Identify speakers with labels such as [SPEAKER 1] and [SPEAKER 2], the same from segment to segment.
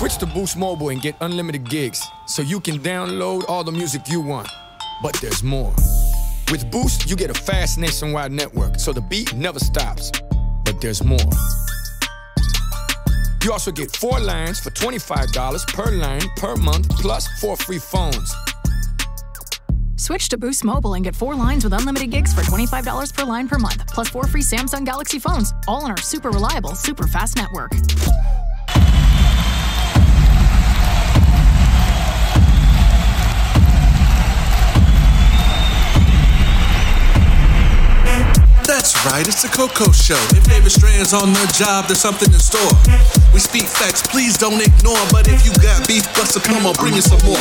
[SPEAKER 1] Switch to Boost Mobile and get unlimited gigs so you can download all the music you want. But there's more. With Boost, you get a fast nationwide network so the beat never stops. But there's more. You also get four lines for $25 per line per month, plus four free phones.
[SPEAKER 2] Switch to Boost Mobile and get four lines with unlimited gigs for $25 per line per month, plus four free Samsung Galaxy phones, all on our super reliable, super fast network.
[SPEAKER 3] Right, it's the Coco Show. If David Strand's on the job, there's something in store. We speak facts, please don't ignore. But if you got beef, bust a come on, bring me some more.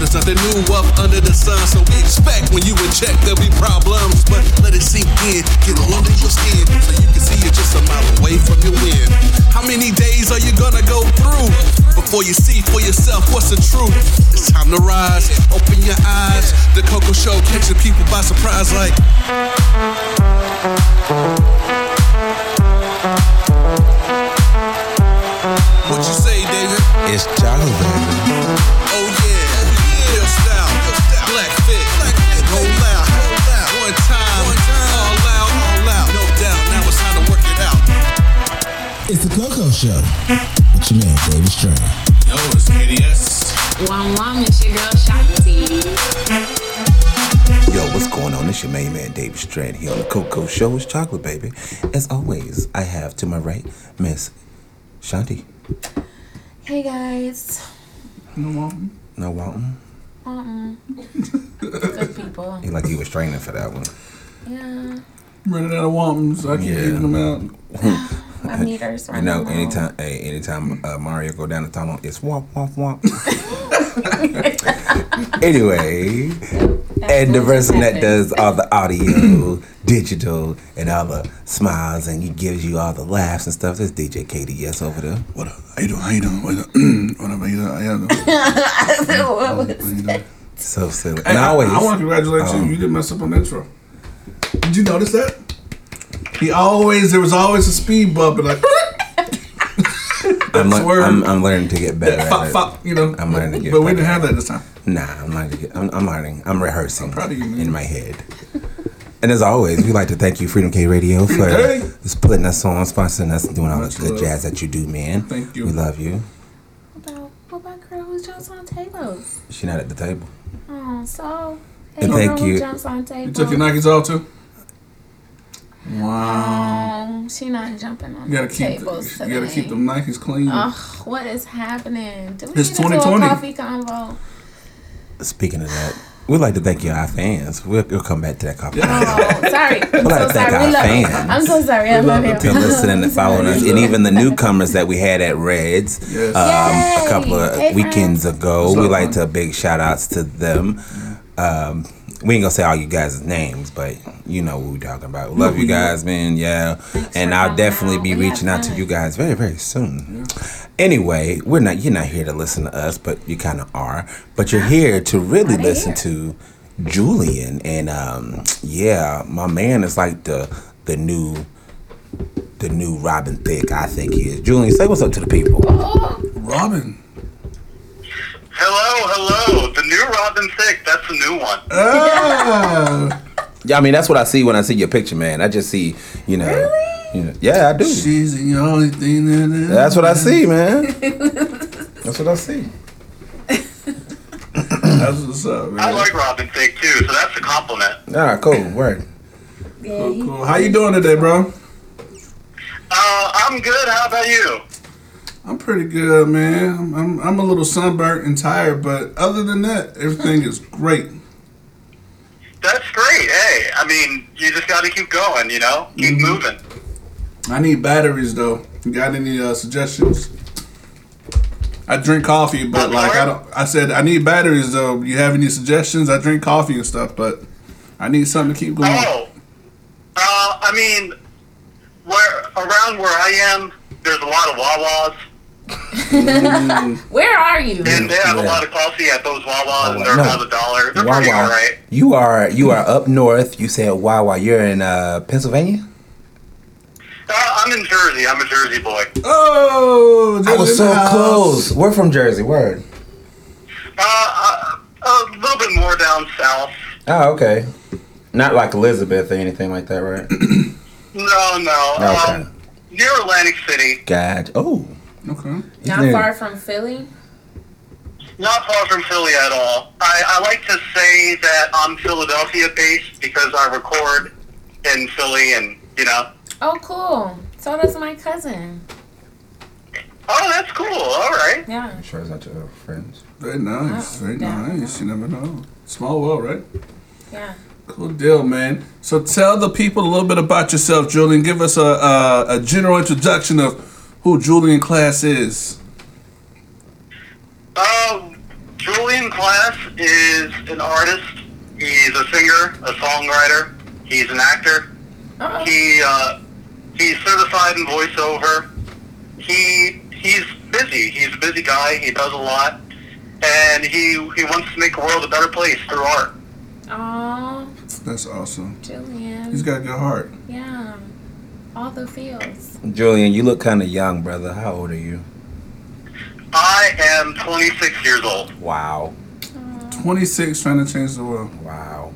[SPEAKER 3] There's nothing new up under the sun, so we expect when you in check there'll be problems. But let it sink in, get under your skin, so you can see it just a mile away from your win. How many days are you gonna go through before you see for yourself what's the truth? It's time to rise, open your eyes. The Coco Show catching people by surprise, like. What you say, David?
[SPEAKER 4] It's chocolate.
[SPEAKER 3] Oh yeah, real style, black fit, go loud, one time, all out, no doubt. Now it's time to work it out.
[SPEAKER 5] It's the Coco Show with your man, David Strand.
[SPEAKER 3] Yo, it's KDS.
[SPEAKER 6] One one, it's your girl
[SPEAKER 4] It's your main man, David Strand here on the Coco Show. It's chocolate, baby. As always, I have to my right, Miss Shanti.
[SPEAKER 6] Hey guys.
[SPEAKER 4] No wanting.
[SPEAKER 6] Uh-uh. Good people.
[SPEAKER 4] He like he was training for that one.
[SPEAKER 6] Yeah.
[SPEAKER 3] Running out of wompins, I keep
[SPEAKER 4] Yeah.
[SPEAKER 3] leaving them out.
[SPEAKER 6] My meters
[SPEAKER 4] You
[SPEAKER 6] running
[SPEAKER 4] know, anytime, hey, anytime uh, Mario go down the tunnel, it's womp womp womp. anyway, and the person that does all the audio, digital, and all the smiles, and he gives you all the laughs and stuff. That's DJ KDS over there.
[SPEAKER 3] What up? How you doing? How you doing? What up? what up? How you doing? How you doing?
[SPEAKER 6] what was
[SPEAKER 3] How you doing?
[SPEAKER 4] So silly. And
[SPEAKER 3] I,
[SPEAKER 4] always,
[SPEAKER 3] I want to congratulate
[SPEAKER 4] um,
[SPEAKER 3] you. You didn't mess up on the intro. Did you notice that? He always there was always a speed bump and like
[SPEAKER 4] I'm, lear-
[SPEAKER 3] word.
[SPEAKER 4] I'm, I'm learning to get better
[SPEAKER 3] fop,
[SPEAKER 4] at it.
[SPEAKER 3] you know.
[SPEAKER 4] I'm learning to get better.
[SPEAKER 3] But we didn't have that this time.
[SPEAKER 4] Nah, I'm learning to get. I'm, I'm learning. I'm rehearsing.
[SPEAKER 3] I'm proud of you, man.
[SPEAKER 4] in my head. And as always, we'd like to thank you, Freedom K Radio, for
[SPEAKER 3] Hey.
[SPEAKER 4] just putting us on, sponsoring us, and doing all
[SPEAKER 3] Much
[SPEAKER 4] the good
[SPEAKER 3] love.
[SPEAKER 4] jazz that you do, man.
[SPEAKER 3] Thank you.
[SPEAKER 4] We love you.
[SPEAKER 6] What about, what about girl who jumps on tables?
[SPEAKER 4] She not at the table.
[SPEAKER 6] Oh, so. Hey,
[SPEAKER 4] And
[SPEAKER 6] girl
[SPEAKER 4] thank
[SPEAKER 6] who
[SPEAKER 4] you.
[SPEAKER 6] jumps on tables.
[SPEAKER 3] You took your Nikes off too? Wow.
[SPEAKER 6] Um, she not jumping on
[SPEAKER 3] You gotta
[SPEAKER 6] the
[SPEAKER 3] keep
[SPEAKER 6] tables
[SPEAKER 3] the, you gotta keep them Nikes clean.
[SPEAKER 6] Ugh, what is happening? Do we
[SPEAKER 3] It's
[SPEAKER 6] get into a
[SPEAKER 3] 2020.
[SPEAKER 6] coffee convo?
[SPEAKER 4] Speaking of that, we'd like to thank you, our fans. We'll, we'll come back to that copy.
[SPEAKER 6] Oh, sorry. I'm
[SPEAKER 4] like
[SPEAKER 6] so
[SPEAKER 4] to thank
[SPEAKER 6] sorry.
[SPEAKER 4] our
[SPEAKER 6] We love
[SPEAKER 4] fans.
[SPEAKER 6] I'm so sorry. I love you.
[SPEAKER 4] Been listening and following us, and even the newcomers that we had at Reds
[SPEAKER 3] Yes.
[SPEAKER 4] um, a couple of
[SPEAKER 6] Hey,
[SPEAKER 4] weekends ago.
[SPEAKER 3] What's
[SPEAKER 4] we
[SPEAKER 3] up,
[SPEAKER 4] like to big shout outs to them. Um, we ain't gonna say all you guys' names, but you know what we're talking about. Love you guys, man. Yeah, and I'll definitely
[SPEAKER 6] out.
[SPEAKER 4] be
[SPEAKER 6] We
[SPEAKER 4] reaching out to you guys very, very soon. Anyway, we're not. You're not here to listen to us, but you kind of are. But you're here to really
[SPEAKER 6] Outta
[SPEAKER 4] listen
[SPEAKER 6] here.
[SPEAKER 4] to Julian, and um, yeah, my man is like the the new the new Robin Thicke. I think he is. Julian, say what's up to the people.
[SPEAKER 3] Robin.
[SPEAKER 7] Hello, hello. The new Robin Thicke. That's the new one.
[SPEAKER 3] Ah,
[SPEAKER 4] Yeah, I mean that's what I see when I see your picture, man. I just see, you know, you know yeah, I do.
[SPEAKER 3] she's the only thing that is.
[SPEAKER 4] That's what I see, man. That's what I see.
[SPEAKER 3] That's what's up, man.
[SPEAKER 7] I like Robin Thicke too, so that's a compliment.
[SPEAKER 4] All right, cool. Word.
[SPEAKER 3] Cool, cool. How you doing today, bro?
[SPEAKER 7] Uh, I'm good. How about you?
[SPEAKER 3] I'm pretty good, man. I'm, I'm, I'm a little sunburnt and tired, but other than that, everything is great.
[SPEAKER 7] That's great. Hey, I mean, you just got to keep going. You know, keep
[SPEAKER 3] Mm-hmm.
[SPEAKER 7] moving.
[SPEAKER 3] I need batteries though. You got any uh, suggestions? I drink coffee, but
[SPEAKER 7] I'm
[SPEAKER 3] like I don't. I said I need batteries though. You have any suggestions? I drink coffee and stuff, but I need something to keep going.
[SPEAKER 7] Oh, uh, I mean, where around where I am, there's a lot of Wawas,
[SPEAKER 6] Where are you?
[SPEAKER 7] and they have
[SPEAKER 4] Yeah.
[SPEAKER 7] a lot of coffee at those Wawas, and they're
[SPEAKER 4] No.
[SPEAKER 7] about a dollar. They're pretty all right.
[SPEAKER 4] You are you are up north. You said Wawa. You're in uh, Pennsylvania.
[SPEAKER 7] Uh, I'm in Jersey. I'm a Jersey boy.
[SPEAKER 3] Oh,
[SPEAKER 4] I was so
[SPEAKER 3] house.
[SPEAKER 4] close. We're from Jersey. Word.
[SPEAKER 7] Uh, uh, a little bit more down south.
[SPEAKER 4] Oh, okay. Not like Elizabeth or anything like that, right?
[SPEAKER 7] No, no.
[SPEAKER 4] Okay.
[SPEAKER 7] Um, near Atlantic City.
[SPEAKER 4] God. Oh.
[SPEAKER 3] Okay.
[SPEAKER 6] Not
[SPEAKER 4] Yeah.
[SPEAKER 6] far from Philly.
[SPEAKER 7] Not far from Philly at all. I, I like to say that I'm Philadelphia based because I record in Philly and, you know.
[SPEAKER 6] Oh, cool. So does my cousin.
[SPEAKER 7] Oh, that's cool. All right.
[SPEAKER 6] Yeah.
[SPEAKER 4] I'm sure it's not your friends.
[SPEAKER 3] Very nice.
[SPEAKER 6] Wow.
[SPEAKER 3] Very
[SPEAKER 6] Yeah.
[SPEAKER 3] nice. You never know. Small world, right?
[SPEAKER 6] Yeah.
[SPEAKER 3] Cool deal, man. So tell the people a little bit about yourself, Julian. Give us a a, a general introduction of who Julian Class is.
[SPEAKER 7] Uh, Julian Class is an artist. He's a singer, a songwriter. He's an actor.
[SPEAKER 6] Uh-oh.
[SPEAKER 7] He uh, he's certified in voiceover. He he's busy. He's a busy guy. He does a lot, and he he wants to make the world a better place through art.
[SPEAKER 6] Aw,
[SPEAKER 3] That's awesome.
[SPEAKER 6] Julian.
[SPEAKER 3] He's got a good heart.
[SPEAKER 6] yeah. All the feels.
[SPEAKER 4] Julian, you look kind of young, brother. How old are you?
[SPEAKER 7] I am 26 years old.
[SPEAKER 4] Wow.
[SPEAKER 3] 26 trying to change the world.
[SPEAKER 4] Wow.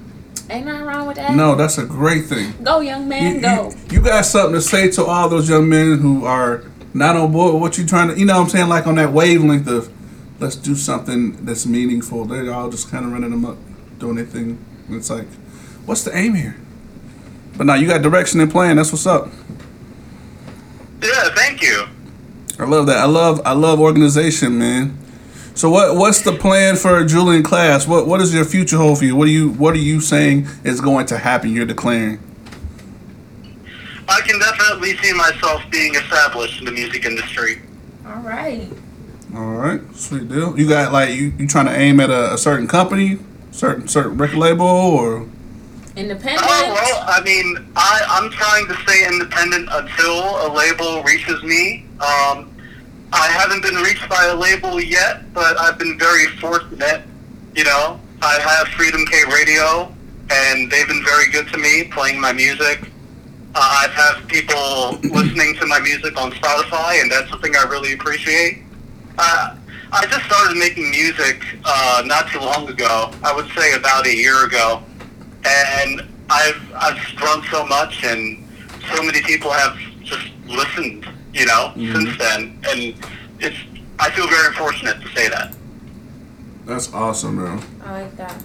[SPEAKER 6] Ain't nothing wrong with that.
[SPEAKER 3] No, that's a great thing.
[SPEAKER 6] Go, young
[SPEAKER 3] You,
[SPEAKER 6] man, go.
[SPEAKER 3] you, you got something to say to all those young men who are not on board with what you're trying to, you know what I'm saying, like on that wavelength of let's do something that's meaningful. They're all just kind of running them up, doing their thing. And it's like, what's the aim here? But now you got direction and plan. That's what's up.
[SPEAKER 7] Yeah, thank you.
[SPEAKER 3] I love that. I love I love organization, man. So what what's the plan for Julian class? What what does your future hold for you? What are you what are you saying is going to happen? You're declaring.
[SPEAKER 7] I can definitely see myself being established in the music industry.
[SPEAKER 6] All right.
[SPEAKER 3] All right, sweet deal. You got like you, you trying to aim at a, a certain company, certain certain record label, or
[SPEAKER 6] Independent.
[SPEAKER 7] Oh well, I mean, I I'm trying to stay independent until a label reaches me. Um, I haven't been reached by a label yet, but I've been very fortunate. You know, I have Freedom K Radio, and they've been very good to me, playing my music. Uh, I've had people listening to my music on Spotify, and that's something I really appreciate. Uh, I just started making music uh, not too long ago. I would say about a year ago, and I've I've sprung so much, and so many people have just listened. You know, since then, and it's I feel very fortunate to say that.
[SPEAKER 3] that's awesome, bro.
[SPEAKER 6] I like that.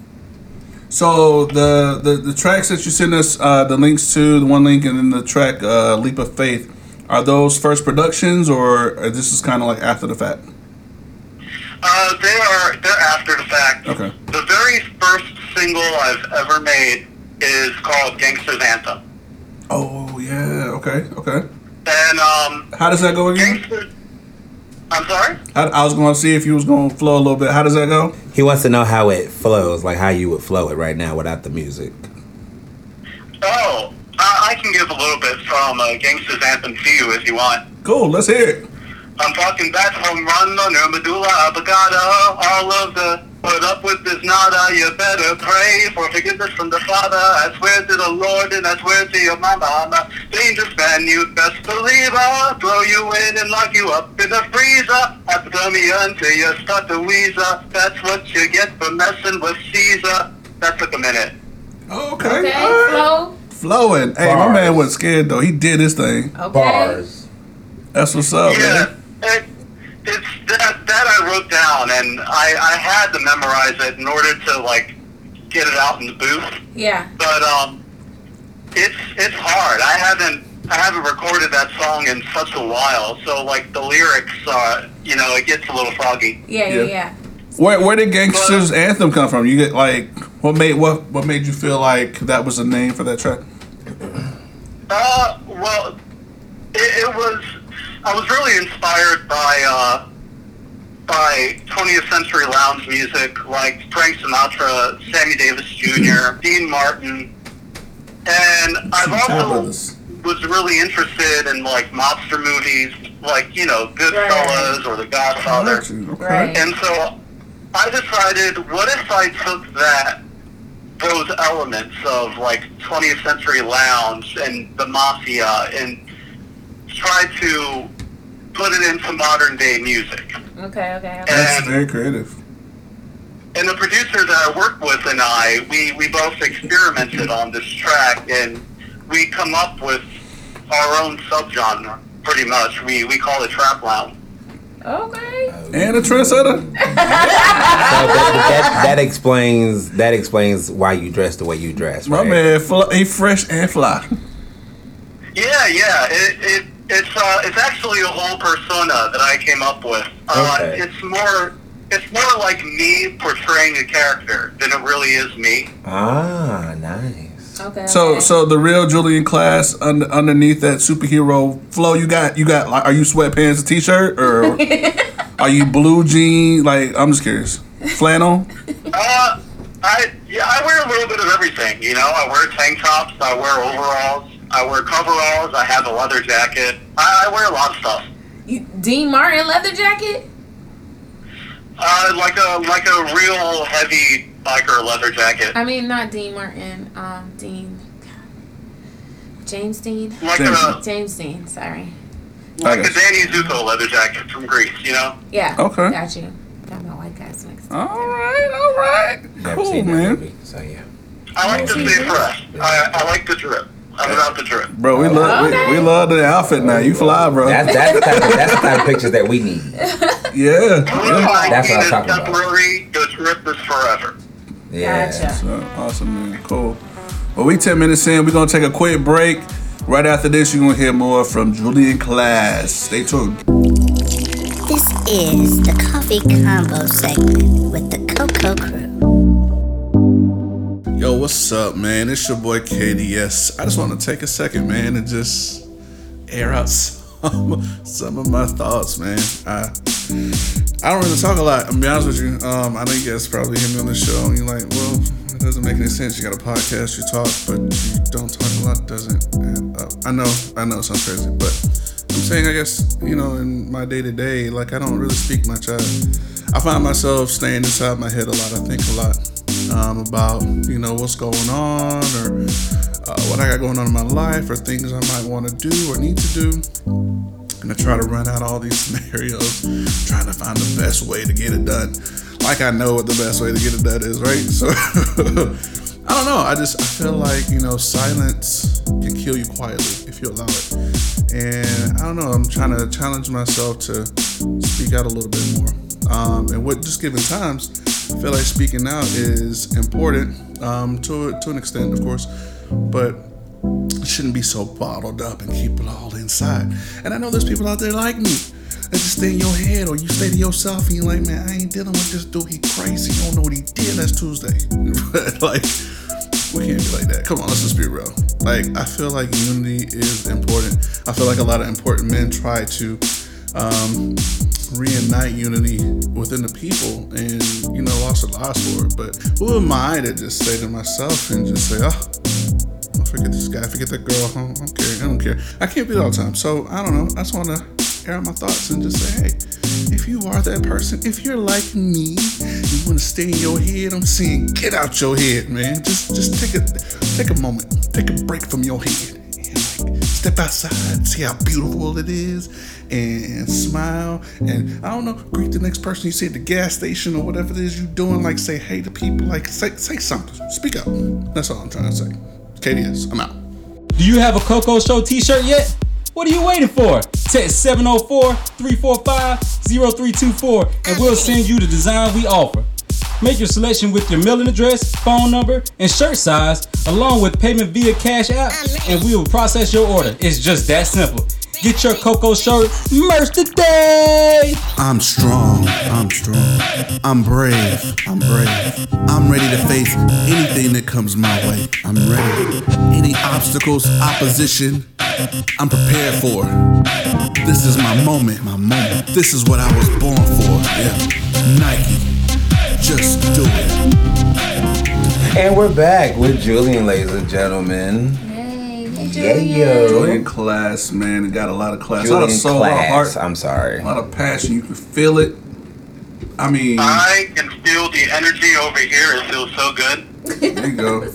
[SPEAKER 3] So the the, the tracks that you send us, uh, the links to the one link and then the track uh, "Leap of Faith," are those first productions or uh, this is kind of like after the fact?
[SPEAKER 7] Uh, they are they're after the fact.
[SPEAKER 3] Okay.
[SPEAKER 7] The very first single I've ever made is called "Gangster's Anthem,"
[SPEAKER 3] Oh yeah, okay, okay.
[SPEAKER 7] and um,
[SPEAKER 3] How does that go again?
[SPEAKER 7] Gangster. I'm sorry.
[SPEAKER 3] I, I was going to see if you was going to flow a little bit. How does that go?
[SPEAKER 4] He wants to know how it flows, like how you would flow it right now without the music.
[SPEAKER 7] Oh, I, I can give a little bit from uh, "Gangster's Anthem" to you if you want.
[SPEAKER 3] Cool, let's hear it.
[SPEAKER 7] I'm talking back home run on your medulla oblongata. All of the put up with this nada. You better pray for forgiveness from the Father. I swear to the Lord and I swear to your mama. I'm a dangerous man, you best believe I'll throw you in and lock you up in the freezer. Hypothermia until you start to wheeze up. That's what you get for messing with Caesar. That took a minute.
[SPEAKER 3] Okay,
[SPEAKER 6] Okay,
[SPEAKER 3] all right.
[SPEAKER 6] Flo.
[SPEAKER 3] flowing. Hey, my man wasn't scared though. He did his thing.
[SPEAKER 6] Okay.
[SPEAKER 4] Bars.
[SPEAKER 3] That's what's up,
[SPEAKER 7] Yeah,
[SPEAKER 3] man.
[SPEAKER 7] it, it's that that I wrote down, and I I had to memorize it in order to like get it out in the booth.
[SPEAKER 6] Yeah.
[SPEAKER 7] But um, it's it's hard. I haven't I haven't recorded that song in such a while, so like the lyrics, uh, you know, it gets a little foggy.
[SPEAKER 6] Yeah, yeah,
[SPEAKER 3] Yeah.
[SPEAKER 6] yeah.
[SPEAKER 3] Where where did Gangster's Anthem come from? You get like what made what what made you feel like that was a name for that track?
[SPEAKER 7] Uh, well, it, it was. I was really inspired by uh, by 20th century lounge music, like Frank Sinatra, Sammy Davis Jr., Dean Martin, and I've also was really interested in like mobster movies, like you know Goodfellas or The Godfather.
[SPEAKER 3] Okay.
[SPEAKER 6] Right.
[SPEAKER 7] And so I decided, what if I took that, those elements of like 20th century lounge and the mafia and tried to put it into modern day music.
[SPEAKER 6] Okay, okay. okay.
[SPEAKER 3] That's very creative.
[SPEAKER 7] and the producer that I work with and I, we, we both experimented on this track and we come up with our own subgenre, pretty much. We, we call it trap lounge.
[SPEAKER 6] Okay.
[SPEAKER 3] And a trendsetter.
[SPEAKER 4] So that, that, that explains that explains why you dress the way you dress, Right?
[SPEAKER 3] My
[SPEAKER 4] right?
[SPEAKER 3] man, fl- he fresh and fly.
[SPEAKER 7] Yeah, yeah. It, it it's uh it's actually a whole persona that I came up with. Uh,
[SPEAKER 4] Okay.
[SPEAKER 7] It's more it's more like me portraying a character than it really is me.
[SPEAKER 4] Ah, nice.
[SPEAKER 6] Okay.
[SPEAKER 3] So,
[SPEAKER 6] okay.
[SPEAKER 3] so the real Julian class under, underneath that superhero flow, you got, you got like, are you sweatpants and t-shirt or are you blue jean? Like, I'm just curious. Flannel.
[SPEAKER 7] Uh, I yeah, I wear a little bit of everything. You know, I wear tank tops, I wear overalls, I wear coveralls, I have a leather jacket. I, I wear a lot of stuff.
[SPEAKER 6] You, Dean Martin leather jacket?
[SPEAKER 7] Uh, like a like a real heavy biker leather jacket,
[SPEAKER 6] I mean, not Dean Martin. Um, Dean. James Dean.
[SPEAKER 7] like
[SPEAKER 3] James.
[SPEAKER 7] a
[SPEAKER 6] James Dean. Sorry.
[SPEAKER 7] like
[SPEAKER 3] I
[SPEAKER 7] a
[SPEAKER 3] guess.
[SPEAKER 7] Danny Zuko leather jacket from Grease. You know.
[SPEAKER 6] Yeah.
[SPEAKER 3] Okay.
[SPEAKER 6] Got you. Got my white guys mixed.
[SPEAKER 3] All right, all right.
[SPEAKER 4] Never
[SPEAKER 3] Cool,
[SPEAKER 4] seen that
[SPEAKER 3] man.
[SPEAKER 4] movie, so yeah.
[SPEAKER 7] I like to stay fresh. I, I like the drip. I'm about the drip.
[SPEAKER 3] Bro, we love we, we love the outfit now. You fly, bro.
[SPEAKER 4] That's that's the type of, that's the type of pictures that we need.
[SPEAKER 3] yeah.
[SPEAKER 7] Blue
[SPEAKER 3] yeah.
[SPEAKER 4] That's what I'm talking about.
[SPEAKER 7] temporary. The drip is forever.
[SPEAKER 4] Yeah.
[SPEAKER 6] Gotcha.
[SPEAKER 3] So, uh, awesome, man. Cool. Well, we 10 minutes in. We're going to take a quick break. Right after this, you're going to hear more from Julian Class. Stay tuned.
[SPEAKER 8] This is the Coffee Combo segment with the Coco Crew.
[SPEAKER 3] What's up, man? It's your boy KDS. I just want to take a second, man, and just air out some, some of my thoughts, man. I I don't really talk a lot. I'm be honest with you. Um, I know you guys probably hear me on the show, and you're like, well, it doesn't make any sense. You got a podcast, you talk, but you don't talk a lot. Doesn't add up. I know, I know, it sounds crazy, but I'm saying, I guess, you know, in my day to day, like I don't really speak much. I I find myself staying inside my head a lot. I think a lot um, about you know what's going on or uh, what I got going on in my life or things I might want to do or need to do. And I try to run out all these scenarios, trying to find the best way to get it done. Like I know what the best way to get it done is, right? So I don't know. I just I feel like you know silence can kill you quietly if you allow it. And I don't know. I'm trying to challenge myself to speak out a little bit more. Um, and what just given times, I feel like speaking out is important um, to to an extent, of course, but it shouldn't be so bottled up and keep it all inside. And I know there's people out there like me that just stay in your head or you stay to yourself and you're like, man, I ain't dealing with this dude. He crazy. You don't know what he did last Tuesday. but like, we can't be like that. Come on, let's just be real. Like, I feel like unity is important. I feel like a lot of important men try to um, reunite unity within the people and, you know, lost a lot for it. But who am I to just say to myself and just say, oh, I forget this guy, forget that girl. I don't, care. I don't care. I can't be all the time. So I don't know. I just want to air out my thoughts and just say, hey, if you are that person, if you're like me, you want to stay in your head. I'm saying, get out your head, man. Just just take a take a moment, take a break from your head, and like step outside, see how beautiful it is, and smile. And I don't know, greet the next person you see at the gas station or whatever it is you're doing. Like say hey to people. Like say say something. Speak up. That's all I'm trying to say. KDS, I'm out.
[SPEAKER 9] Do you have a Coco Show t-shirt yet? What are you waiting for? Text 704-345-0324 and we'll send you the design we offer. Make your selection with your mailing address, phone number, and shirt size, along with payment via Cash App, and we will process your order. It's just that simple. Get your Coco shirt merch today!
[SPEAKER 3] I'm strong. I'm strong. I'm brave. I'm brave. I'm ready to face anything that comes my way. I'm ready. Any obstacles, opposition, I'm prepared for. This is my moment. My moment. This is what I was born for. Yeah. Nike. Just do it.
[SPEAKER 4] And we're back with Julian, ladies and gentlemen.
[SPEAKER 6] Hey, hey,
[SPEAKER 4] Yeah,
[SPEAKER 6] Julian.
[SPEAKER 4] yo.
[SPEAKER 3] Julian class, man. It got a lot of class. a lot of soul, a lot of heart,
[SPEAKER 4] I'm sorry.
[SPEAKER 3] a lot of passion. You can feel it. I mean,
[SPEAKER 7] I can feel the energy over here. It feels so good.
[SPEAKER 3] There you go.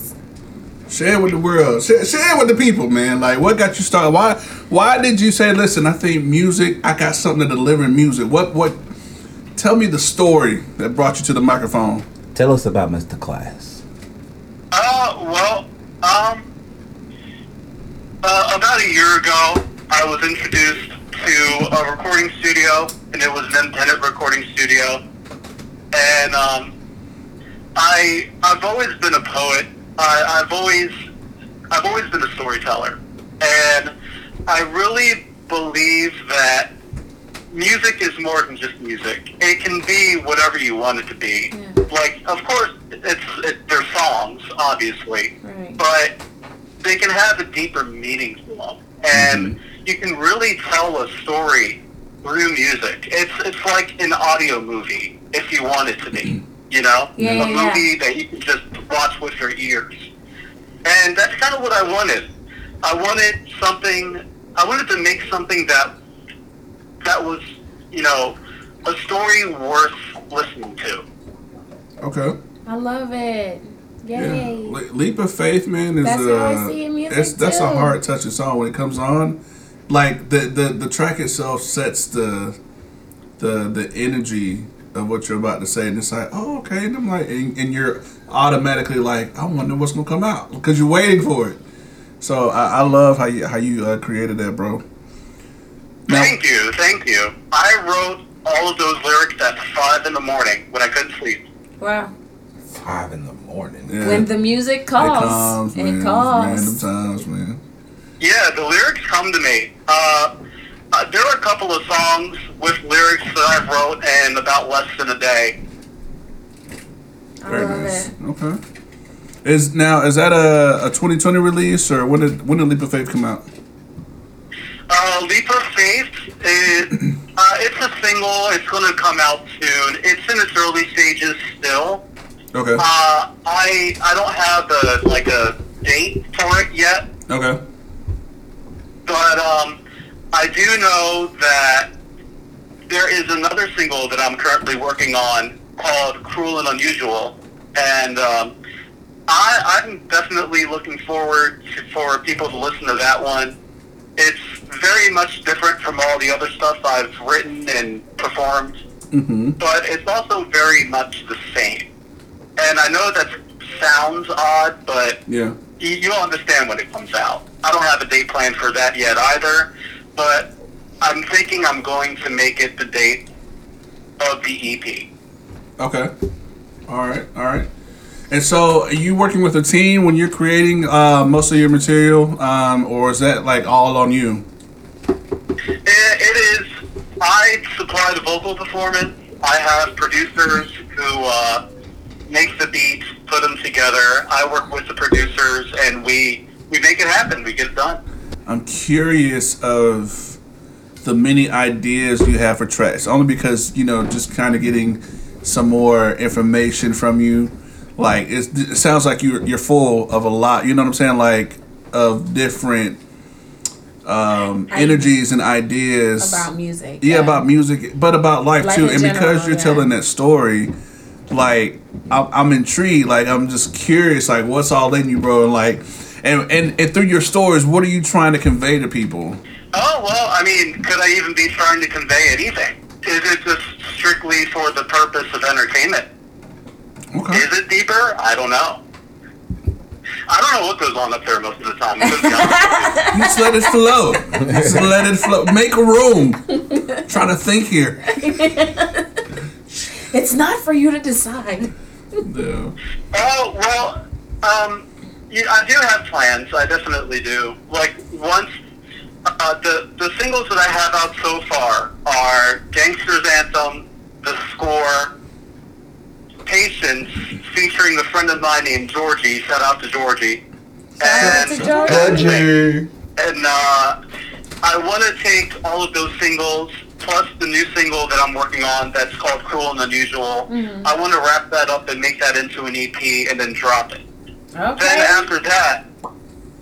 [SPEAKER 3] Share with the world. Share, share with the people, man. Like, what got you started? Why? Why did you say, "Listen, I think music. I got something to deliver in music"? What? What? Tell me the story that brought you to the microphone.
[SPEAKER 4] Tell us about Mr. Class.
[SPEAKER 7] Uh, well, um, uh, about a year ago, I was introduced to a recording studio, and it was an independent recording studio. And um, I, I've always been a poet. I, I've always, I've always been a storyteller, and I really believe that music is more than just music. It can be whatever you want it to be. Like, of course, it's it, they're songs, obviously,
[SPEAKER 6] Right.
[SPEAKER 7] but they can have a deeper meaning to them, and mm-hmm. you can really tell a story through music. It's it's like an audio movie, if you want it to be. Mm-hmm. You know,
[SPEAKER 6] Yeah,
[SPEAKER 7] a
[SPEAKER 6] yeah, yeah.
[SPEAKER 7] movie that you can just watch with your ears, and that's kind of what I wanted. I wanted something. I wanted to make something that that was, you know, a story worth listening to.
[SPEAKER 3] Okay.
[SPEAKER 6] I love it.
[SPEAKER 3] Yeah.
[SPEAKER 6] Yay.
[SPEAKER 3] Le- Leap of Faith, man, is
[SPEAKER 6] That's how I see in music,
[SPEAKER 3] it's, that's a
[SPEAKER 6] too.
[SPEAKER 3] heart touching song when it comes on. Like the, the the track itself sets the the the energy of what you're about to say, and it's like, oh, okay, and I'm like, and, and you're automatically like, I wonder what's gonna come out because you're waiting for it. So I, I love how you how you uh, created that, bro. Now,
[SPEAKER 7] Thank you, thank you. I wrote all of those lyrics at five in the morning when I couldn't sleep.
[SPEAKER 6] Wow.
[SPEAKER 4] Five in the morning.
[SPEAKER 3] Yeah,
[SPEAKER 6] When the music
[SPEAKER 3] it
[SPEAKER 6] calls.
[SPEAKER 3] comes, man,
[SPEAKER 6] it calls.
[SPEAKER 3] random times, man.
[SPEAKER 7] Yeah, the lyrics come to me. Uh, uh, there are a couple of songs with lyrics that I wrote in about less than a day.
[SPEAKER 6] I
[SPEAKER 3] Very
[SPEAKER 6] love
[SPEAKER 3] nice.
[SPEAKER 6] it.
[SPEAKER 3] Okay. Is now is that a, a 2020 release or when did when did Leap of Faith come out?
[SPEAKER 7] Uh, Leap of Faith, is, uh, it's a single. It's going to come out soon. It's in its early stages still.
[SPEAKER 3] Okay.
[SPEAKER 7] Uh, I I don't have a like a date for it yet,
[SPEAKER 3] Okay.
[SPEAKER 7] but um, I do know that there is another single that I'm currently working on called "Cruel and Unusual," and um, I, I'm definitely looking forward to, for people to listen to that one. It's very much different from all the other stuff I've written and performed,
[SPEAKER 3] Mm-hmm.
[SPEAKER 7] but it's also very much the same. And I know that sounds odd, but
[SPEAKER 3] Yeah.
[SPEAKER 7] you, you'll understand when it comes out. I don't have a date plan for that yet either, but I'm thinking I'm going to make it the date of the EP.
[SPEAKER 3] Okay. All right. All right. And so, are you working with a team when you're creating uh, most of your material, um, or is that like all on you?
[SPEAKER 7] It, it is. I supply the vocal performance. I have producers who uh, make the beats, put them together. I work with the producers, and we we make it happen. We get it done.
[SPEAKER 3] I'm curious of the many ideas you have for tracks, only because you know, just kind of getting some more information from you. Like it's, it sounds like you're you're full of a lot. You know what I'm saying? Like of different um,
[SPEAKER 6] I-
[SPEAKER 3] energies and ideas
[SPEAKER 6] About music.
[SPEAKER 3] Yeah, about music, but about life,
[SPEAKER 6] Life
[SPEAKER 3] too. And
[SPEAKER 6] general,
[SPEAKER 3] because you're
[SPEAKER 6] yeah.
[SPEAKER 3] telling that story, like I'm, I'm intrigued. Like I'm just curious. Like what's all in you, bro? And like, and, and and through your stories, what are you trying to convey to people?
[SPEAKER 7] Oh well, I mean, could I even be trying to convey anything? Is it just strictly for the purpose of entertainment?
[SPEAKER 3] Okay.
[SPEAKER 7] Is it deeper? I don't know. I don't know what goes on up there most of the time. I'm gonna be honest with you.
[SPEAKER 3] Just let it flow. Just let it flow. Make a room. trying to think here.
[SPEAKER 6] It's not for you to decide.
[SPEAKER 3] no.
[SPEAKER 7] Oh well, um, yeah, I do have plans. I definitely do. Like once uh, the the singles that I have out so far are "Gangster's Anthem," "The Score," "Patience," featuring a friend of mine named Georgie. Shout out to Georgie.
[SPEAKER 6] out to Georgie.
[SPEAKER 4] Georgie.
[SPEAKER 7] And uh, I want to take all of those singles plus the new single that I'm working on that's called "Cruel and Unusual." I want to wrap that up and make that into an EP and then drop it. Okay. Then
[SPEAKER 6] Okay.
[SPEAKER 7] after that,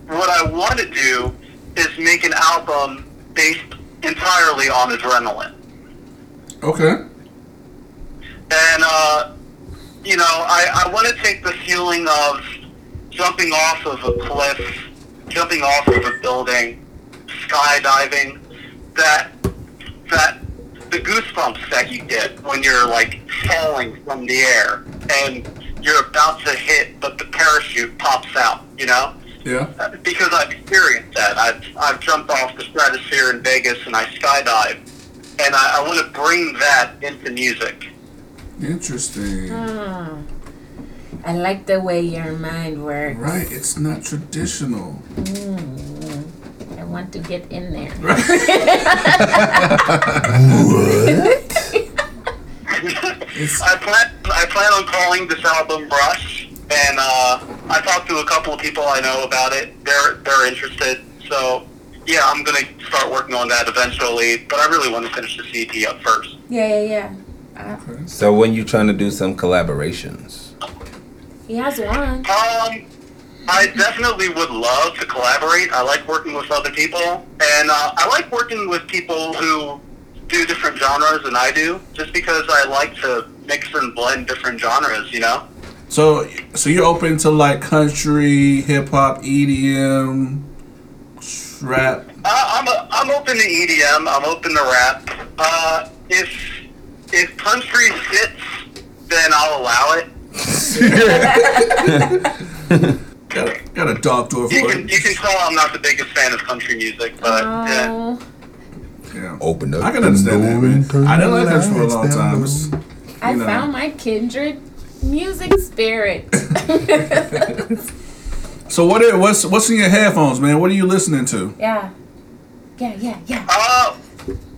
[SPEAKER 7] what I want to do is make an album based entirely on adrenaline.
[SPEAKER 3] Okay.
[SPEAKER 7] And, uh, you know, I, I want to take the feeling of jumping off of a cliff, jumping off of a building, skydiving, that that the goosebumps that you get when you're like falling from the air and you're about to hit, but the parachute pops out. You know,
[SPEAKER 3] Yeah.
[SPEAKER 7] Uh, because I've experienced that. I've I've jumped off the stratosphere in Vegas and I skydive, and I, I want to bring that into music.
[SPEAKER 3] Interesting.
[SPEAKER 6] Hmm. I like the way your mind works.
[SPEAKER 3] Right. It's not traditional.
[SPEAKER 6] Mm. I want to get in there.
[SPEAKER 7] I plan I plan on calling this album Brush, and uh, I talked to a couple of people I know about it. They're they're interested, so yeah, I'm gonna start working on that eventually. But I really want to finish the CD up first.
[SPEAKER 6] Yeah, yeah, yeah. Uh,
[SPEAKER 4] So when you trying to do some collaborations?
[SPEAKER 6] he has one.
[SPEAKER 7] Um, I definitely would love to collaborate. I like working with other people, and uh, I like working with people who do different genres than I do, just because I like to mix and blend different genres. You know.
[SPEAKER 3] So, so you're open to like country, hip hop, EDM, rap.
[SPEAKER 7] Uh, I'm a, I'm open to EDM. I'm open to rap. Uh, if if country fits, then I'll allow it.
[SPEAKER 3] got, a, dog door
[SPEAKER 7] You can
[SPEAKER 3] it.
[SPEAKER 7] you can tell I'm not the biggest fan of country music, but yeah.
[SPEAKER 6] Oh,
[SPEAKER 3] Yeah.
[SPEAKER 4] Open up.
[SPEAKER 3] I can understand that, man. I didn't like country for a long time. It's,
[SPEAKER 6] I
[SPEAKER 3] know.
[SPEAKER 6] found my kindred music spirit.
[SPEAKER 3] So what? Is, what's what's in your headphones, man? What are you listening to?
[SPEAKER 6] yeah, yeah, yeah, yeah.
[SPEAKER 7] Uh,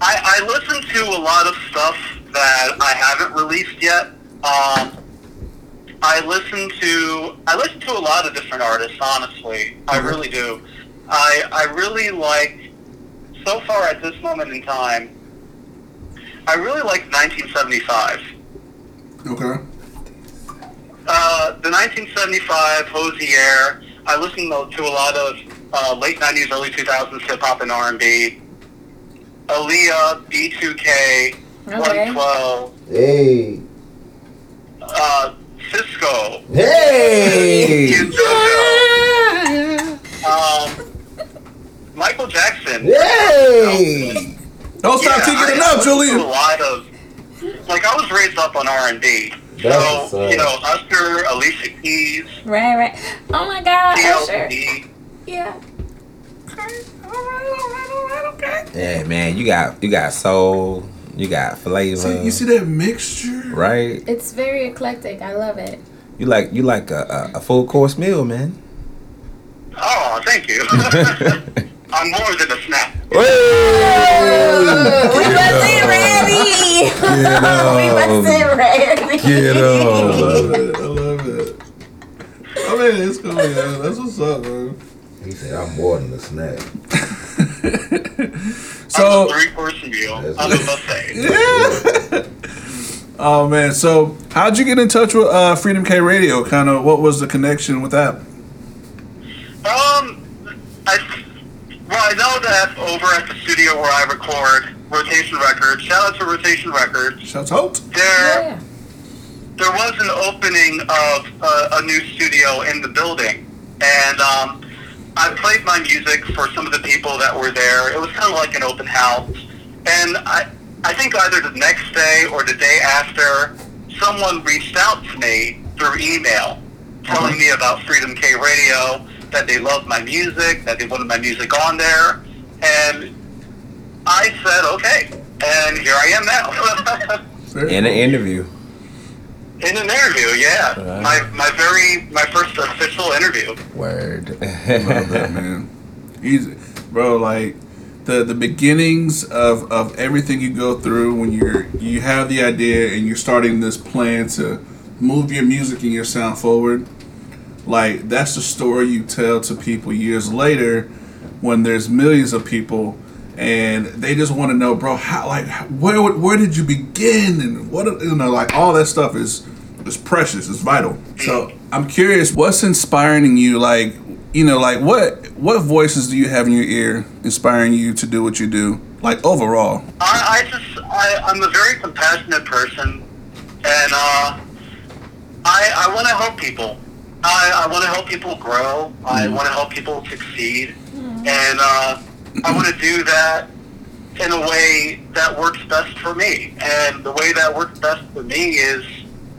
[SPEAKER 7] I, I listen to a lot of stuff that I haven't released yet. Um, I listen to I listen to a lot of different artists. Honestly, I really do. I I really like. So far at this moment in time, I really like 1975.
[SPEAKER 3] Okay.
[SPEAKER 7] Uh, the 1975 Hozier. I listen to, to a lot of uh, late 90s, early 2000s hip hop and R&B. Aaliyah, B2K,
[SPEAKER 6] Okay.
[SPEAKER 7] 112,
[SPEAKER 4] Hey.
[SPEAKER 7] uh, Sisqó,
[SPEAKER 4] Hey.
[SPEAKER 7] Kid um, Michael Jackson.
[SPEAKER 3] Hey. Don't stop
[SPEAKER 7] Yeah,
[SPEAKER 3] thinking
[SPEAKER 7] I-
[SPEAKER 3] enough,
[SPEAKER 7] I listen
[SPEAKER 3] Julian.
[SPEAKER 7] A lot of, like, I was raised up on R&B.
[SPEAKER 4] That's
[SPEAKER 7] So,
[SPEAKER 4] what's
[SPEAKER 7] you know, Usher, Alicia Keys,
[SPEAKER 6] Right, right. Oh my God, Usher.
[SPEAKER 7] TLC.
[SPEAKER 6] Yeah.
[SPEAKER 4] Yeah, man, you got you got soul, you got flavor,
[SPEAKER 3] See, you see that mixture?
[SPEAKER 4] right?
[SPEAKER 6] It's very eclectic. I love it.
[SPEAKER 4] You like you like a, a, a full course meal, man.
[SPEAKER 7] Oh, thank you. I'm more than a snack.
[SPEAKER 6] we wasn't ready. we wasn't ready.
[SPEAKER 4] Get
[SPEAKER 3] I love it. I love it. I mean, it's cool, man. That's what's up, man.
[SPEAKER 4] He said I'm more than a snack.
[SPEAKER 3] So,
[SPEAKER 7] three person meal.
[SPEAKER 4] That's
[SPEAKER 7] I'm a buffet.
[SPEAKER 3] oh man, so how'd you get in touch with uh, Freedom K Radio? Kind of, what was the connection with that?
[SPEAKER 7] Um, I well, I know that over at the studio where I record Rotation Records. Shout out to Rotation Records.
[SPEAKER 3] Shout out.
[SPEAKER 7] There,
[SPEAKER 6] Yeah.
[SPEAKER 7] there was an opening of a, a new studio in the building, and um, I played my music for some of the people that were there. It was kind of like an open house, and I, I think either the next day or the day after, someone reached out to me through email, telling uh-huh. me about Freedom K Radio, that they loved my music, that they wanted my music on there, and I said okay, and here I am now.
[SPEAKER 4] In an interview.
[SPEAKER 7] In an interview, yeah.
[SPEAKER 4] Right.
[SPEAKER 7] My my very my first official interview.
[SPEAKER 4] Word.
[SPEAKER 3] Love that, man. Easy, bro. Like the the beginnings of of everything you go through when you're you have the idea and you're starting this plan to move your music and your sound forward. Like that's the story you tell to people years later when there's millions of people and they just want to know, bro, how like where where did you begin and what you know like all that stuff is is precious, it's vital. So I'm curious, what's inspiring you? Like you know, like what what voices do you have in your ear inspiring you to do what you do? Like overall,
[SPEAKER 7] I, I just I, I'm a very compassionate person, and uh, I I want to help people. I, I want to help people grow. I want to help people succeed, and uh, I want to do that in a way that works best for me. And the way that works best for me is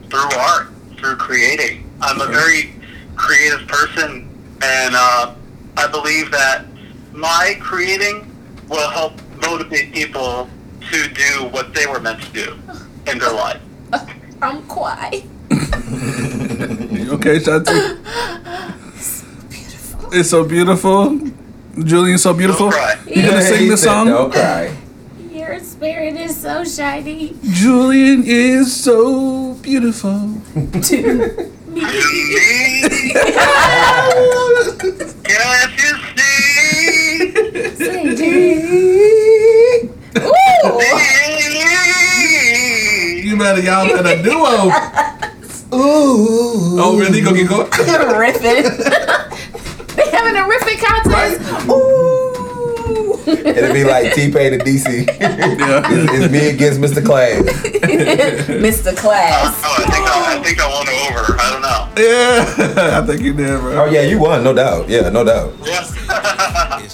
[SPEAKER 7] through art, through creating. I'm a very creative person, and uh, I believe that my creating will help motivate people to do what they were meant to do in their life.
[SPEAKER 6] I'm quiet.
[SPEAKER 3] Okay, Shanti? It's so beautiful. Julian's so beautiful. You gonna sing the song?
[SPEAKER 4] Don't cry.
[SPEAKER 6] Your spirit is so shiny.
[SPEAKER 3] Julian is so beautiful.
[SPEAKER 6] to me.
[SPEAKER 7] Can't you see?
[SPEAKER 3] You better y'all better duo. Ooh. Oh really? Go get go.
[SPEAKER 6] riffing. they having a riffing contest. Ooh.
[SPEAKER 4] It'll be like T Pain and DC.
[SPEAKER 3] Yeah.
[SPEAKER 4] It's, it's me against Mr. Class.
[SPEAKER 6] Mr. Class.
[SPEAKER 7] Oh, I think I, I think I won over. I don't know.
[SPEAKER 3] Yeah. I think you did, bro.
[SPEAKER 4] Oh yeah, you won, no doubt. Yeah, no doubt.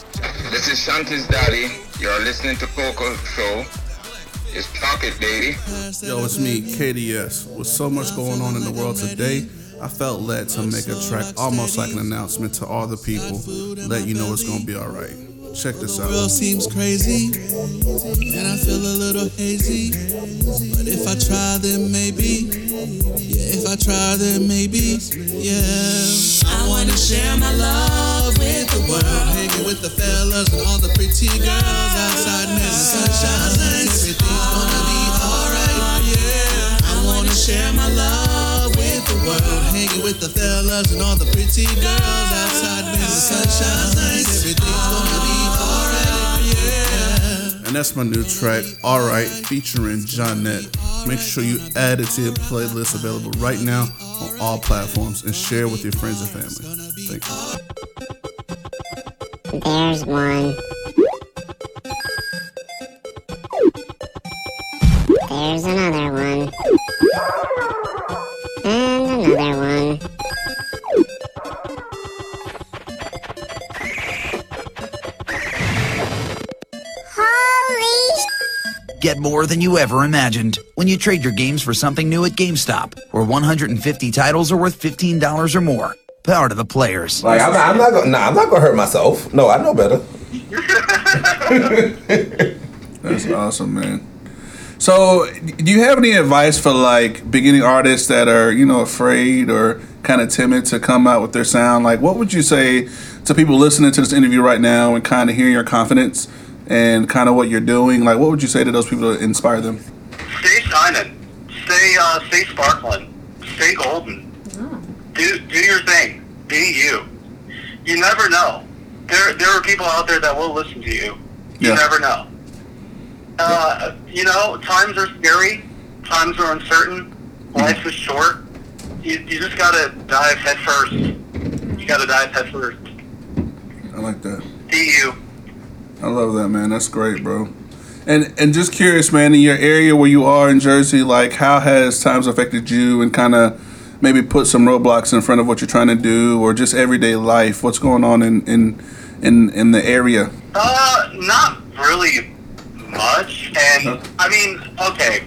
[SPEAKER 10] This is Shanti's daddy. You're listening to Coco Show. It's Pocket Baby.
[SPEAKER 3] Yo, it's me, KDS. With so much going on in the world today, I felt led to make a track almost like an announcement to all the people, let you know it's gonna be alright. Check this out.
[SPEAKER 11] world seems crazy, and I feel a little hazy. But if I try, then maybe. Yeah, if I try, then maybe. Yeah. I wanna share my love with the world. Hanging with the fellas and all the pretty girls outside in the sunshine. Everything's gonna be alright. Yeah. I wanna share my love the world. Hanging with the fellas and all the pretty girls outside in the sunshine. Everything's gonna be alright. Yeah.
[SPEAKER 3] And that's my new track, Alright, featuring Johnette. Make sure you add it to your playlist available right now on all platforms and share with your friends and family. Thank you.
[SPEAKER 12] There's one. There's another one.
[SPEAKER 13] More than you ever imagined when you trade your games for something new at GameStop, where 150 titles are worth $15 or more. Power to the players.
[SPEAKER 4] Like I'm, I'm not gonna, nah, I'm not gonna hurt myself. No, I know better.
[SPEAKER 3] That's awesome, man. So, do you have any advice for like beginning artists that are, you know, afraid or kind of timid to come out with their sound? Like, what would you say to people listening to this interview right now and kind of hearing your confidence and kind of what you're doing? Like, what would you say to those people to inspire them?
[SPEAKER 7] Stay shining. Stay uh, stay sparkling. Stay golden. Do do your thing. Be you. You never know. There there are people out there that will listen to you. You
[SPEAKER 3] Yeah.
[SPEAKER 7] never know. Uh, you know, times are scary. Times are uncertain. Life is short. You, you just gotta dive head first. You gotta dive head first.
[SPEAKER 3] I like that.
[SPEAKER 7] Be you.
[SPEAKER 3] I love that, man. That's great, bro. And and just curious, man, in your area where you are in Jersey, like how has times affected you and kind of maybe put some roadblocks in front of what you're trying to do or just everyday life? What's going on in in in, in the area?
[SPEAKER 7] Uh, not really much. And I mean, okay,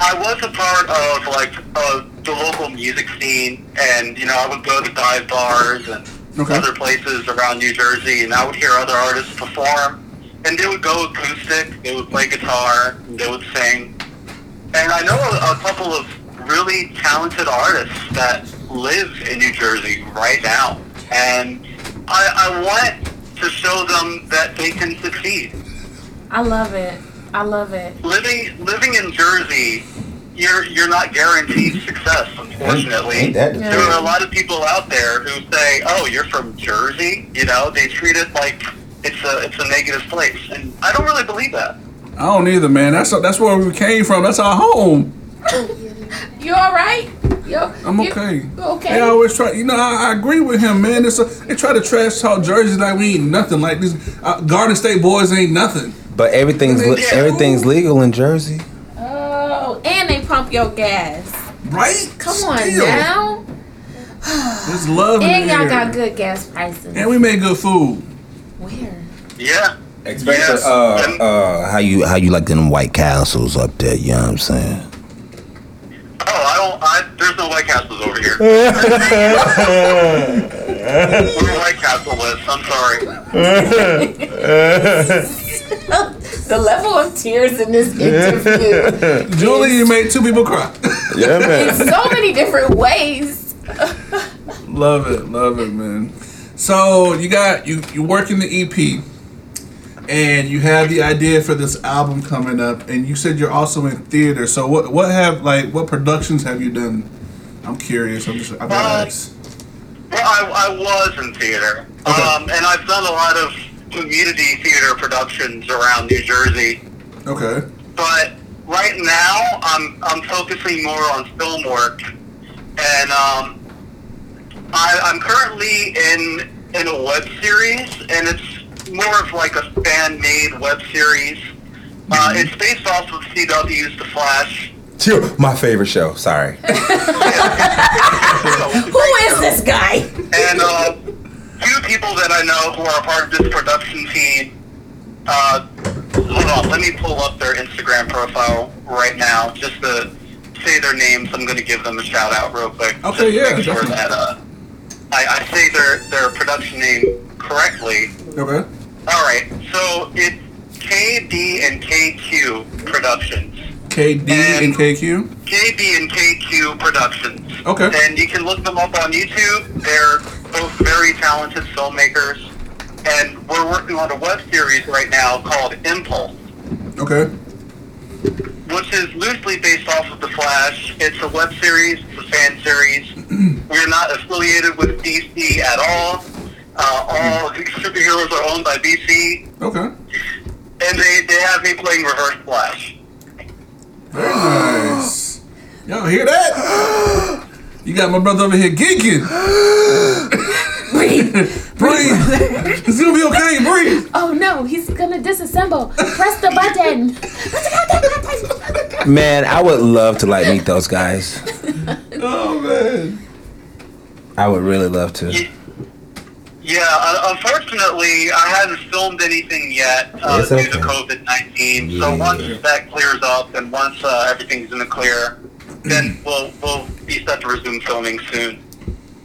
[SPEAKER 7] I was a part of like uh, the local music scene, and you know, I would go to dive bars and
[SPEAKER 3] Okay.
[SPEAKER 7] other places around New Jersey, and I would hear other artists perform, and they would go acoustic, they would play guitar, they would sing. And I know a, a couple of really talented artists that live in New Jersey right now, and I, I want to show them that they can succeed.
[SPEAKER 6] I love it. I love it.
[SPEAKER 7] Living living in Jersey, you're you're not guaranteed success. Unfortunately,
[SPEAKER 4] Ain't that the
[SPEAKER 7] there are a lot of people out there who say, "Oh, you're from Jersey." You know, they treat it like it's a it's a negative place, and I don't really believe that.
[SPEAKER 3] I don't either, man. That's that's where we came from. That's our home.
[SPEAKER 6] You all right? You,
[SPEAKER 3] I'm okay.
[SPEAKER 6] okay?
[SPEAKER 3] They always try. You know, I, I agree with him, man. It's a, they try to trash talk Jersey like we ain't nothing. Like these uh, Garden State boys ain't nothing.
[SPEAKER 4] But everything's le- everything's legal in Jersey.
[SPEAKER 6] Oh, and they pump your gas.
[SPEAKER 3] Right?
[SPEAKER 6] Come on now.
[SPEAKER 3] There's love in
[SPEAKER 6] And
[SPEAKER 3] the
[SPEAKER 6] y'all
[SPEAKER 3] air.
[SPEAKER 6] got good gas prices.
[SPEAKER 3] And we made good food.
[SPEAKER 6] Where?
[SPEAKER 7] Yeah,
[SPEAKER 4] Especially uh, uh, how you how you like them White Castles up there. You know what I'm saying?
[SPEAKER 7] Oh, I don't. I, there's no White Castles over here. We're White Castle list. I'm sorry.
[SPEAKER 6] the level of tears in this interview
[SPEAKER 3] Julie, you made two people cry.
[SPEAKER 4] Yeah,
[SPEAKER 6] in so many different ways.
[SPEAKER 3] Love it, love it, man. So you got you you working the EP, and you have the idea for this album coming up, and you said you're also in theater. So what what have like what productions have you done? I'm curious. I'm just I gotta
[SPEAKER 7] Uh,
[SPEAKER 3] ask.
[SPEAKER 7] Well, I, I was in theater, um, and I've done a lot of community theater productions around New Jersey.
[SPEAKER 3] Okay.
[SPEAKER 7] But right now, I'm I'm focusing more on film work, and um, I, I'm currently in in a web series, and it's more of like a fan-made web series. Uh, it's based off of CW's The Flash.
[SPEAKER 4] Phew, My favorite show. Sorry.
[SPEAKER 6] Who is this guy?
[SPEAKER 7] And uh, few people that I know who are a part of this production team. Uh, hold on, let me pull up their Instagram profile right now, just to say their names. I'm going to give them a shout out real quick.
[SPEAKER 3] Okay,
[SPEAKER 7] just to
[SPEAKER 3] yeah,
[SPEAKER 7] Make sure
[SPEAKER 3] definitely.
[SPEAKER 7] that uh, I, I say their their production name correctly.
[SPEAKER 3] Okay.
[SPEAKER 7] All right, so it's KD and KQ Productions.
[SPEAKER 3] KD and KQ.
[SPEAKER 7] KB and KQ Productions.
[SPEAKER 3] Okay.
[SPEAKER 7] And you can look them up on YouTube. They're both very talented filmmakers. And we're working on a web series right now called Impulse,
[SPEAKER 3] Okay.
[SPEAKER 7] Which is loosely based off of The Flash. It's a web series, it's a fan series. We're not affiliated with DC at all. Uh, all superheroes are owned by DC.
[SPEAKER 3] Okay.
[SPEAKER 7] And they, they have me playing Reverse Flash.
[SPEAKER 3] Very nice. Y'all hear that? You got my brother over here geeking.
[SPEAKER 6] Breathe.
[SPEAKER 3] Breathe. It's gonna be okay. Breathe.
[SPEAKER 6] Oh no, he's gonna disassemble. Press the button.
[SPEAKER 4] Man, I would love to like meet those guys.
[SPEAKER 3] Oh man.
[SPEAKER 4] I would really love to.
[SPEAKER 7] Yeah, uh, unfortunately, I haven't filmed anything yet uh,
[SPEAKER 4] It's
[SPEAKER 7] due to COVID nineteen. So once that clears up and once uh, everything's in the clear, then we'll we'll be set to resume filming soon.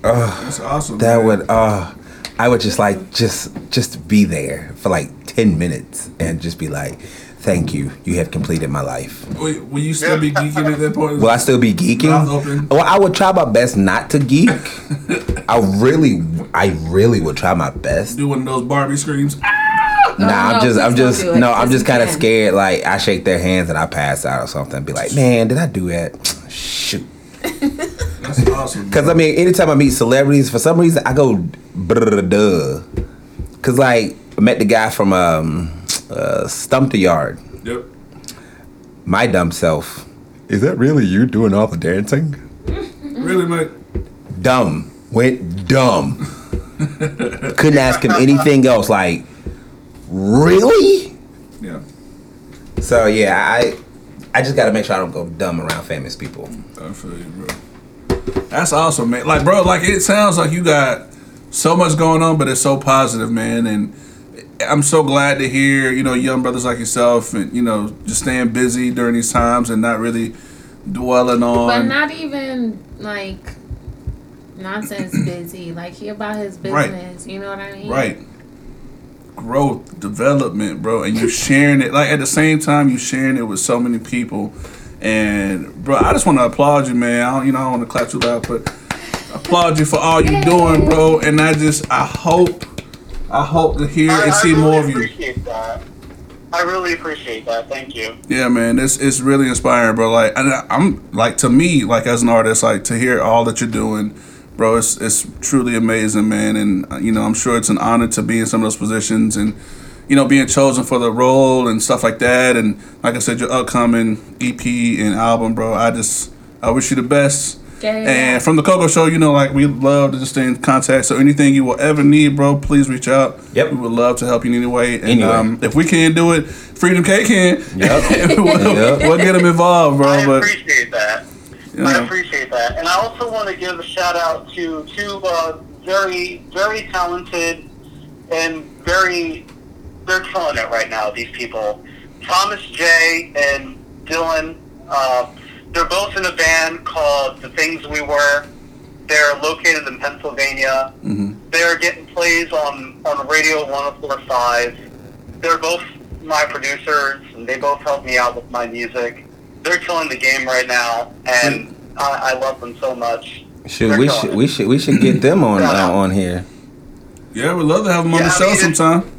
[SPEAKER 4] Oh,
[SPEAKER 3] That's awesome.
[SPEAKER 4] That would. Oh, I would just like just just be there for like ten minutes and just be like, "Thank you. You have completed my life."
[SPEAKER 3] Will, will you still be geeking at that point?
[SPEAKER 4] Will I still be geeking? Well, I would try my best not to geek. I really, I really would try my best.
[SPEAKER 3] Do one of those Barbie screams.
[SPEAKER 4] Nah,
[SPEAKER 6] no,
[SPEAKER 4] I'm just, I'm just,
[SPEAKER 6] do it,
[SPEAKER 4] no, I'm just kind of scared. Like I shake their hands and I pass out or something. Be like, man, did I do that? Shoot.
[SPEAKER 3] That's awesome.
[SPEAKER 4] Cause I mean, anytime I meet celebrities, for some reason I go duh. Cause like I met the guy from um, uh, Stomp the Yard.
[SPEAKER 3] Yep.
[SPEAKER 4] My dumb self. Is that really you doing all the dancing?
[SPEAKER 3] Really, mate?
[SPEAKER 4] Dumb. Went dumb. Couldn't ask him anything else. Like, really?
[SPEAKER 3] Yeah.
[SPEAKER 4] So yeah, I I just gotta make sure I don't go dumb around famous people.
[SPEAKER 3] I feel you, bro. That's awesome, man. Like, bro, like it sounds like you got so much going on, but it's so positive, man. And I'm so glad to hear, you know, young brothers like yourself, and you know, just staying busy during these times and not really dwelling on.
[SPEAKER 6] But not even like nonsense busy. Like he about his business.
[SPEAKER 3] Right.
[SPEAKER 6] business. You know what I mean?
[SPEAKER 3] Right. Growth, development, bro, and you're sharing it like at the same time you sharing it with so many people, and bro, I just want to applaud you, man. I don't, you know, I don't want to clap too loud, but applaud you for all you're doing, bro. And I just, I hope, I hope to hear
[SPEAKER 7] I,
[SPEAKER 3] and see
[SPEAKER 7] really
[SPEAKER 3] more of you.
[SPEAKER 7] appreciate that. I really appreciate that. Thank you.
[SPEAKER 3] Yeah, man, it's it's really inspiring, bro. Like, and I- I'm like to me, like as an artist, like to hear all that you're doing, bro. It's it's truly amazing, man. And uh, you know, I'm sure it's an honor to be in some of those positions and you know being chosen for the role and stuff like that. And like I said, your upcoming EP and album, bro. I just I wish you the best.
[SPEAKER 6] Yeah, yeah, yeah.
[SPEAKER 3] And from the Coco Show, you know, like we love to just stay in contact. So anything you will ever need, bro, please reach out.
[SPEAKER 4] Yep.
[SPEAKER 3] We would love to help you in any way. And
[SPEAKER 4] Anyway.
[SPEAKER 3] um, if we can't do it, Freedom K can.
[SPEAKER 4] Yep.
[SPEAKER 3] we'll,
[SPEAKER 4] Yep.
[SPEAKER 3] we'll get them involved, bro.
[SPEAKER 7] I
[SPEAKER 3] But
[SPEAKER 7] appreciate that.
[SPEAKER 3] You
[SPEAKER 7] I appreciate that. And I also want to give a shout out to two uh, very, very talented and very they're killing it right now. These people, Thomas J and Dylan, uh, they're both in a band called The Things We Were. They're located in Pennsylvania. They're getting plays on on Radio 104.5. They're both my producers, and they both help me out with my music. They're killing the game right now, and I, I love them so much.
[SPEAKER 4] Shoot,
[SPEAKER 7] They're
[SPEAKER 4] we should we should we should get them on uh, on here.
[SPEAKER 3] Yeah, we'd love to have them on
[SPEAKER 7] Yeah,
[SPEAKER 3] the
[SPEAKER 7] I
[SPEAKER 3] show
[SPEAKER 7] mean,
[SPEAKER 3] sometime.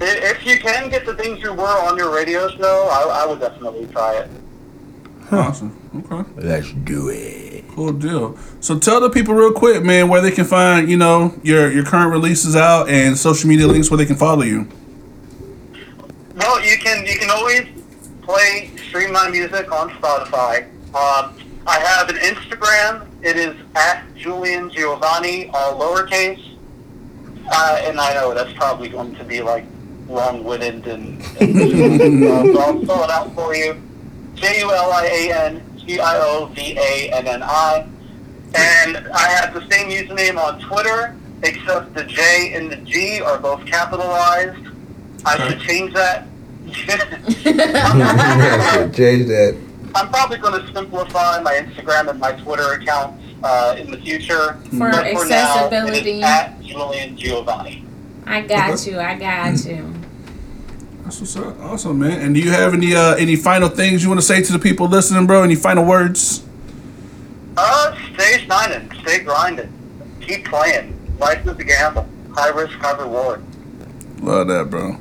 [SPEAKER 7] I- If you can get the things you were on your radio show, I, I would definitely try it.
[SPEAKER 3] Awesome. Okay.
[SPEAKER 4] Let's do it.
[SPEAKER 3] Cool deal. So tell the people real quick, man, where they can find, you know, your your current releases out and social media links where they can follow you.
[SPEAKER 7] Well, you can you can always play stream my music on Spotify. Um, I have an Instagram. It is at Julian Giovanni, all lowercase. Uh, and I know that's probably going to be like long-winded and, and uh, so I'll spell it out for you. J U L I A N G I O V A N N I. And I have the same username on Twitter, except the J and the G are both capitalized. I should change that.
[SPEAKER 4] Change that.
[SPEAKER 7] I'm probably going to simplify my Instagram and my Twitter accounts uh, in the future.
[SPEAKER 6] For
[SPEAKER 7] but for now, it
[SPEAKER 6] accessibility.
[SPEAKER 7] at Julian Giovanni.
[SPEAKER 6] I got
[SPEAKER 3] Okay.
[SPEAKER 6] you. I got you.
[SPEAKER 3] That's what's up. Awesome, man. And do you have any uh, any final things you want to say to the people listening, bro? Any final words?
[SPEAKER 7] Uh, stay shining, stay grinding, keep playing. Life is a gamble. High risk, high reward.
[SPEAKER 3] Love that, bro.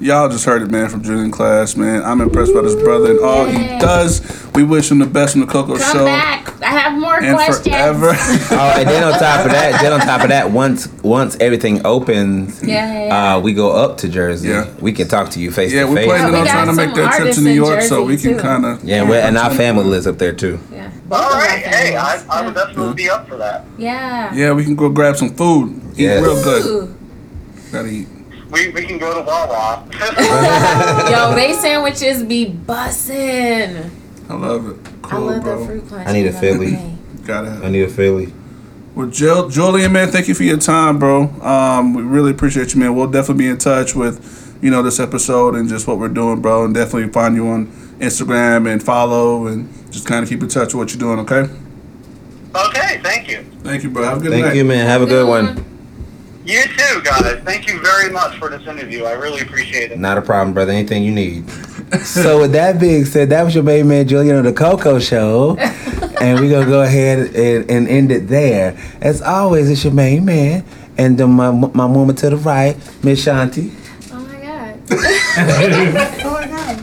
[SPEAKER 3] Y'all just heard it, man, from Julian Class, man. I'm impressed by this brother and all he does. We wish him the best on the Coco show.
[SPEAKER 6] Come
[SPEAKER 3] Show.
[SPEAKER 6] back. I have more
[SPEAKER 3] And
[SPEAKER 6] questions.
[SPEAKER 3] forever.
[SPEAKER 4] oh, and then on top of that, then on top of that, once once everything opens,
[SPEAKER 6] Yeah, yeah,
[SPEAKER 4] uh, we go up to Jersey.
[SPEAKER 3] Yeah.
[SPEAKER 4] We can talk to you face
[SPEAKER 3] Yeah,
[SPEAKER 4] to
[SPEAKER 3] we're
[SPEAKER 4] face.
[SPEAKER 3] planning
[SPEAKER 6] we
[SPEAKER 3] on trying to make that trip to New
[SPEAKER 6] in
[SPEAKER 3] York so we can kind of.
[SPEAKER 4] Yeah, we're, and our family lives up there too.
[SPEAKER 6] Yeah.
[SPEAKER 7] All right, hey, I, I would definitely be up for that.
[SPEAKER 6] Yeah.
[SPEAKER 3] Yeah, we can go grab some food. Eat
[SPEAKER 4] Yes.
[SPEAKER 3] real good.
[SPEAKER 6] Ooh.
[SPEAKER 3] Gotta eat.
[SPEAKER 7] We, we can go to Wawa.
[SPEAKER 6] Yo, they sandwiches be bussin'.
[SPEAKER 3] I love it.
[SPEAKER 6] I love
[SPEAKER 3] bro.
[SPEAKER 6] the fruit punch.
[SPEAKER 4] I need a Philly.
[SPEAKER 3] Gotta have.
[SPEAKER 4] I need a Philly.
[SPEAKER 3] Well, Jill, Julian, man, thank you for your time, bro. Um, we really appreciate you, man. We'll definitely be in touch with, you know, this episode and just what we're doing, bro. And definitely find you on Instagram and follow and just kind of keep in touch with what you're doing, okay?
[SPEAKER 7] okay, thank you.
[SPEAKER 3] Thank you, bro. Have a good
[SPEAKER 4] Thank
[SPEAKER 3] night.
[SPEAKER 4] you, man. Have a good one.
[SPEAKER 7] You too, guys. Thank you very much for this interview. I really appreciate it.
[SPEAKER 4] Not a problem, brother. Anything you need. so with that being said, that was your baby man Julian on the Coco Show, and we're gonna go ahead and, and end it there. As always, it's your main man and the, my my woman to the right, Miss Shanti.
[SPEAKER 6] Oh my god.
[SPEAKER 8] Oh my god.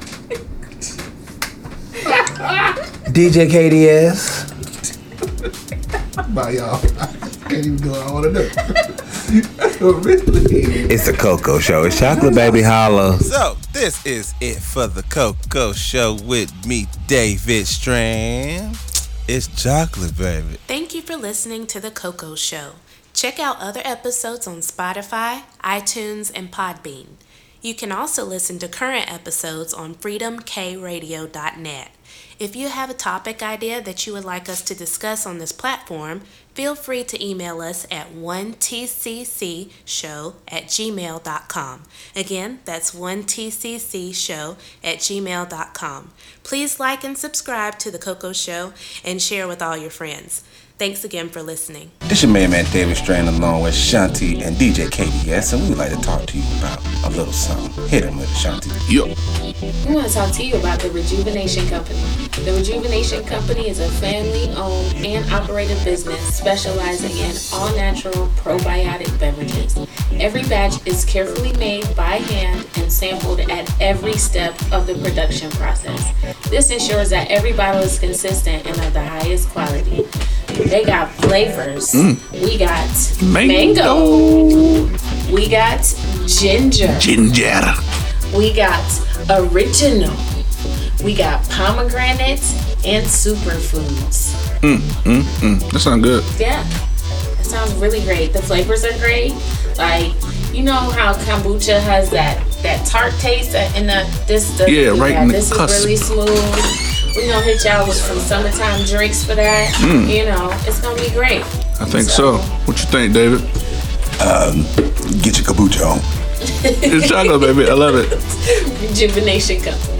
[SPEAKER 4] DJ KDS.
[SPEAKER 5] Bye, y'all. I Can't even do what I want to do. Really?
[SPEAKER 4] It's the Coco Show. It's Chocolate Baby Holla.
[SPEAKER 14] So, this is it for the Coco Show with me, David Strand. It's chocolate, baby.
[SPEAKER 15] Thank you for listening to The Coco Show. Check out other episodes on Spotify, iTunes, and Podbean. You can also listen to current episodes on freedomkradio.net. If you have a topic idea that you would like us to discuss on this platform, feel free to email us at 1tccshow at gmail.com. Again, that's 1tccshow at gmail.com. Please like and subscribe to The Coco Show and share with all your friends. Thanks again for listening.
[SPEAKER 4] This your main man David Strand along with Shanti and DJ KDS, and we would like to talk to you about a little something. Hit him with it, Shanti.
[SPEAKER 3] Yo.
[SPEAKER 6] We want to talk to you about the Rejuvenation Company. The Rejuvenation Company is a family owned and operated business specializing in all natural probiotic beverages. Every batch is carefully made by hand and sampled at every step of the production process. This ensures that every bottle is consistent and of the highest quality. They got flavors.
[SPEAKER 3] Mm.
[SPEAKER 6] We got
[SPEAKER 3] Mango.
[SPEAKER 6] mango. We got ginger.
[SPEAKER 3] Ginger.
[SPEAKER 6] We got original. We got pomegranate and superfoods.
[SPEAKER 3] Mm, mm, mm. That sounds good.
[SPEAKER 6] Yeah, that sounds really great. The flavors are great. Like you know how kombucha has that that tart taste and the this the
[SPEAKER 3] Yeah, right in the
[SPEAKER 6] this
[SPEAKER 3] cusp.
[SPEAKER 6] is really smooth. We gonna hit y'all with some summertime drinks for that.
[SPEAKER 3] Mm.
[SPEAKER 6] You know, it's gonna be great.
[SPEAKER 3] I think so. What you think, David?
[SPEAKER 16] Um, get your kombucha on.
[SPEAKER 3] It's chocolate, baby. I love it.
[SPEAKER 6] Rejuvenation Company.